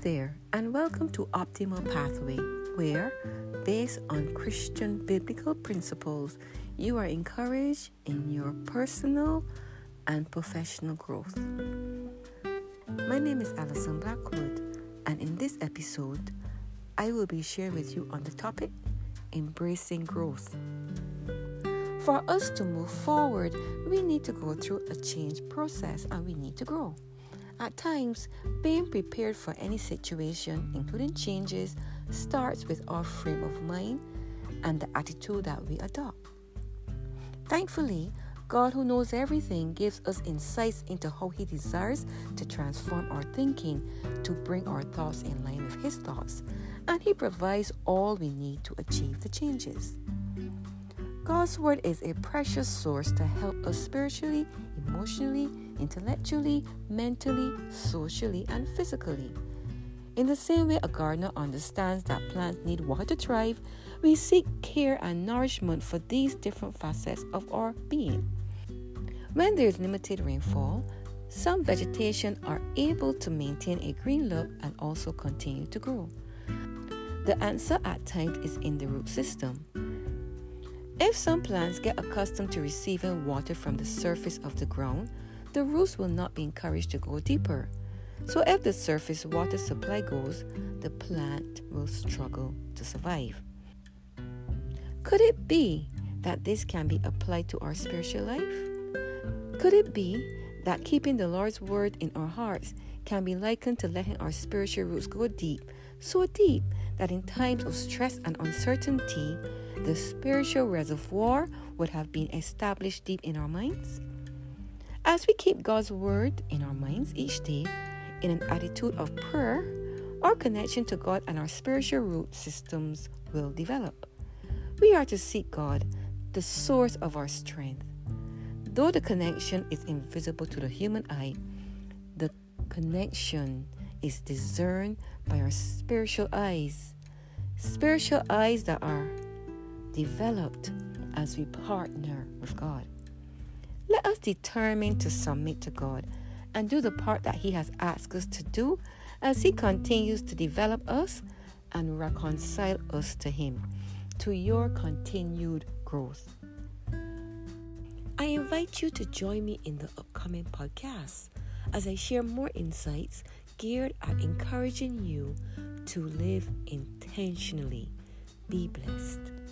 there, and welcome to Optimal Pathway, where, based on Christian biblical principles, you are encouraged in your personal and professional growth. My name is Alison Blackwood, and in this episode, I will be sharing with you on the topic embracing growth. For us to move forward, we need to go through a change process and we need to grow. At times, being prepared for any situation, including changes, starts with our frame of mind and the attitude that we adopt. Thankfully, God, who knows everything, gives us insights into how He desires to transform our thinking to bring our thoughts in line with His thoughts, and He provides all we need to achieve the changes. God's Word is a precious source to help us spiritually, emotionally, intellectually, mentally, socially, and physically. In the same way a gardener understands that plants need water to thrive, we seek care and nourishment for these different facets of our being. When there is limited rainfall, some vegetation are able to maintain a green look and also continue to grow. The answer at times is in the root system. If some plants get accustomed to receiving water from the surface of the ground, the roots will not be encouraged to go deeper. So, if the surface water supply goes, the plant will struggle to survive. Could it be that this can be applied to our spiritual life? Could it be that keeping the Lord's word in our hearts can be likened to letting our spiritual roots go deep, so deep that in times of stress and uncertainty, the spiritual reservoir would have been established deep in our minds? As we keep God's word in our minds each day in an attitude of prayer, our connection to God and our spiritual root systems will develop. We are to seek God, the source of our strength. Though the connection is invisible to the human eye, the connection is discerned by our spiritual eyes. Spiritual eyes that are developed as we partner with God. Let us determine to submit to God and do the part that He has asked us to do as He continues to develop us and reconcile us to Him, to your continued growth. I invite you to join me in the upcoming podcast as I share more insights geared at encouraging you to live intentionally. Be blessed.